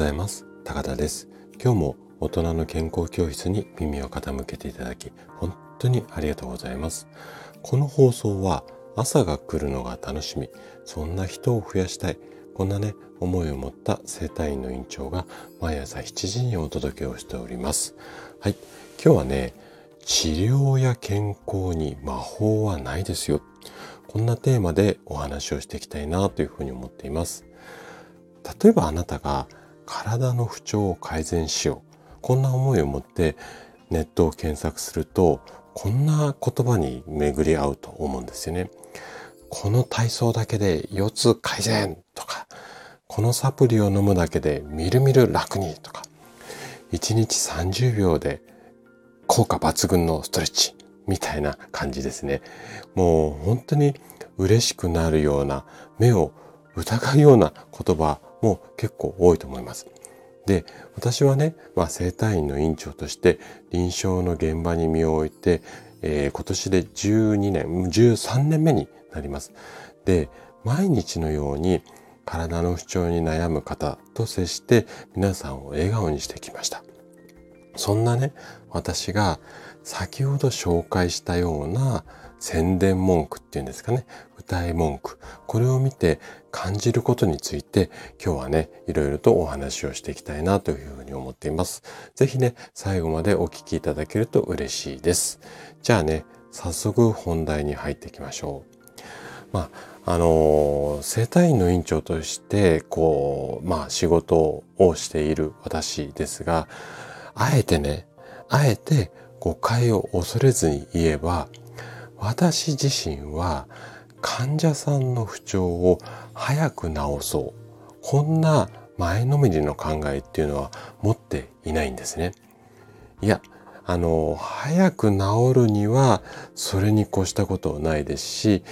ございます。高田です。今日も大人の健康教室に耳を傾けていただき本当にありがとうございます。この放送は朝が来るのが楽しみ。そんな人を増やしたい。こんなね思いを持った生体院の院長が毎朝7時にお届けをしております。はい。今日はね治療や健康に魔法はないですよ。こんなテーマでお話をしていきたいなというふうに思っています。例えばあなたが体の不調を改善しよう。こんな思いを持ってネットを検索すると、こんな言葉に巡り合うと思うんですよね。この体操だけで腰痛改善とか、このサプリを飲むだけでみるみる楽にとか、1日30秒で効果抜群のストレッチみたいな感じですね。もう本当に嬉しくなるような目を疑うような言葉も結構多いと思います。で、私はね、まあ、生体院の院長として臨床の現場に身を置いて、えー、今年で12年、13年目になります。で、毎日のように体の不調に悩む方と接して皆さんを笑顔にしてきました。そんなね、私が先ほど紹介したような宣伝文句っていうんですかね、歌い文句。これを見て感じることについて今日はね、いろいろとお話をしていきたいなというふうに思っています。ぜひね、最後までお聞きいただけると嬉しいです。じゃあね、早速本題に入っていきましょう。まあ、あのー、生体院の院長として、こう、まあ仕事をしている私ですが、あえてね、あえて誤解を恐れずに言えば、私自身は患者さんの不調を早く治そう。こんな前のめりの考えっていうのは持っていないんですね。いや、あの、早く治るにはそれに越したことはないですし、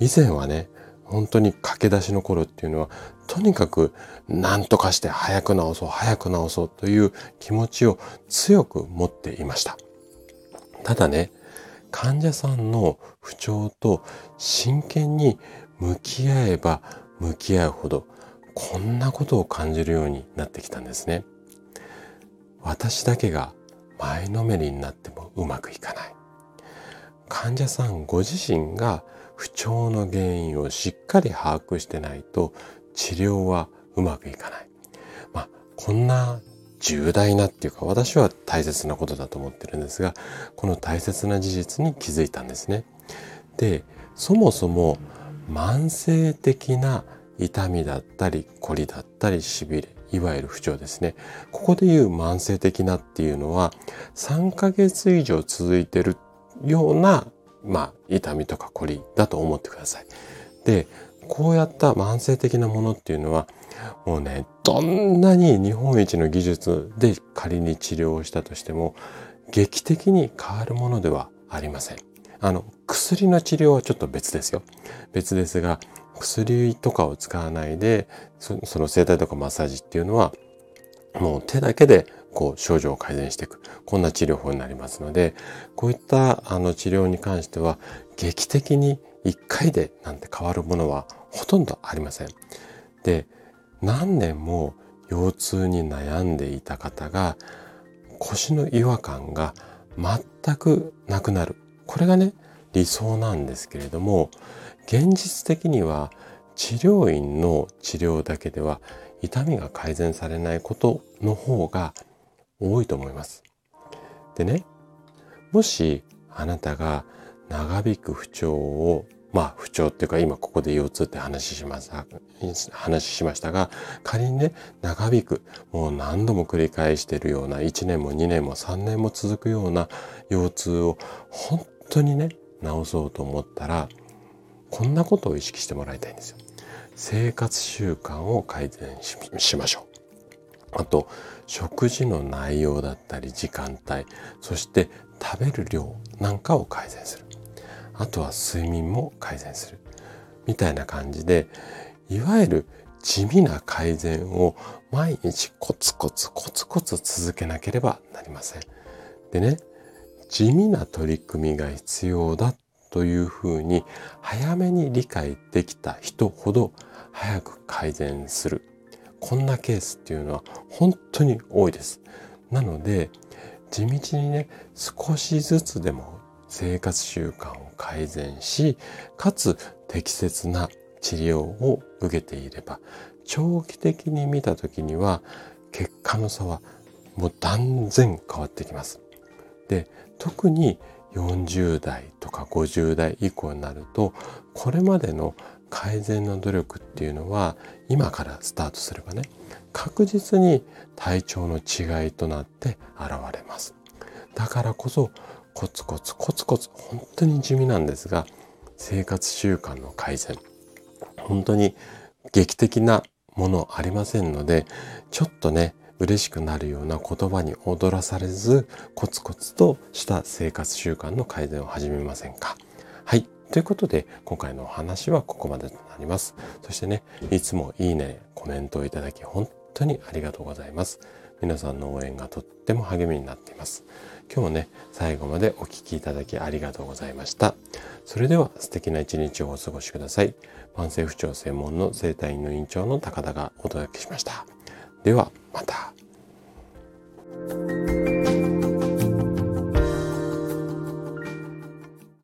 以前はね、本当に駆け出しの頃っていうのは、とにかく何とかして早く治そう、早く治そうという気持ちを強く持っていました。ただね、患者さんの不調と真剣に向き合えば向き合うほどこんなことを感じるようになってきたんですね。私だけが前のめりになってもうまくいかない。患者さんご自身が不調の原因をしっかり把握してないと治療はうまくいかない。まあ、こんな重大なっていうか私は大切なことだと思ってるんですがこの大切な事実に気づいたんですね。でそもそも慢性的な痛みだったり凝りだったりしびれいわゆる不調ですねここでいう慢性的なっていうのは3ヶ月以上続いてるようなまあ痛みとか凝りだと思ってください。でこうやった慢性的なものっていうのはもうね、どんなに日本一の技術で仮に治療をしたとしても、劇的に変わるものではありません。あの、薬の治療はちょっと別ですよ。別ですが、薬とかを使わないで、その生体とかマッサージっていうのは、もう手だけでこう症状を改善していく。こんな治療法になりますので、こういったあの治療に関しては、劇的に1回でなんて変わるものはほとんどありません。で、何年も腰痛に悩んでいた方が腰の違和感が全くなくなる。これがね、理想なんですけれども、現実的には治療院の治療だけでは痛みが改善されないことの方が多いと思います。でね、もしあなたが長引く不調をまあ不調っていうか今ここで腰痛って話しました、話しましたが、仮にね、長引く、もう何度も繰り返してるような1年も2年も3年も続くような腰痛を本当にね、治そうと思ったら、こんなことを意識してもらいたいんですよ。生活習慣を改善しましょう。あと、食事の内容だったり時間帯、そして食べる量なんかを改善する。あとは睡眠も改善する。みたいな感じで、いわゆる地味な改善を毎日コツコツコツコツ続けなければなりません。でね、地味な取り組みが必要だというふうに早めに理解できた人ほど早く改善する。こんなケースっていうのは本当に多いです。なので、地道にね、少しずつでも生活習慣を改善し、かつ適切な治療を受けていれば、長期的に見た時には結果の差はもう断然変わってきます。で、特に40代とか50代以降になると、これまでの改善の努力っていうのは今からスタートすればね、確実に体調の違いとなって現れます。だからこそコツコツコツコツ本当に地味なんですが生活習慣の改善本当に劇的なものありませんのでちょっとね嬉しくなるような言葉に踊らされずコツコツとした生活習慣の改善を始めませんかということで、今回のお話はここまでとなります。そしてね、いつもいいね、コメントをいただき、本当にありがとうございます。皆さんの応援がとっても励みになっています。今日もね、最後までお聴きいただきありがとうございました。それでは素敵な一日をお過ごしください。慢性不調専門の生体院の院長の高田がお届けしました。では、また。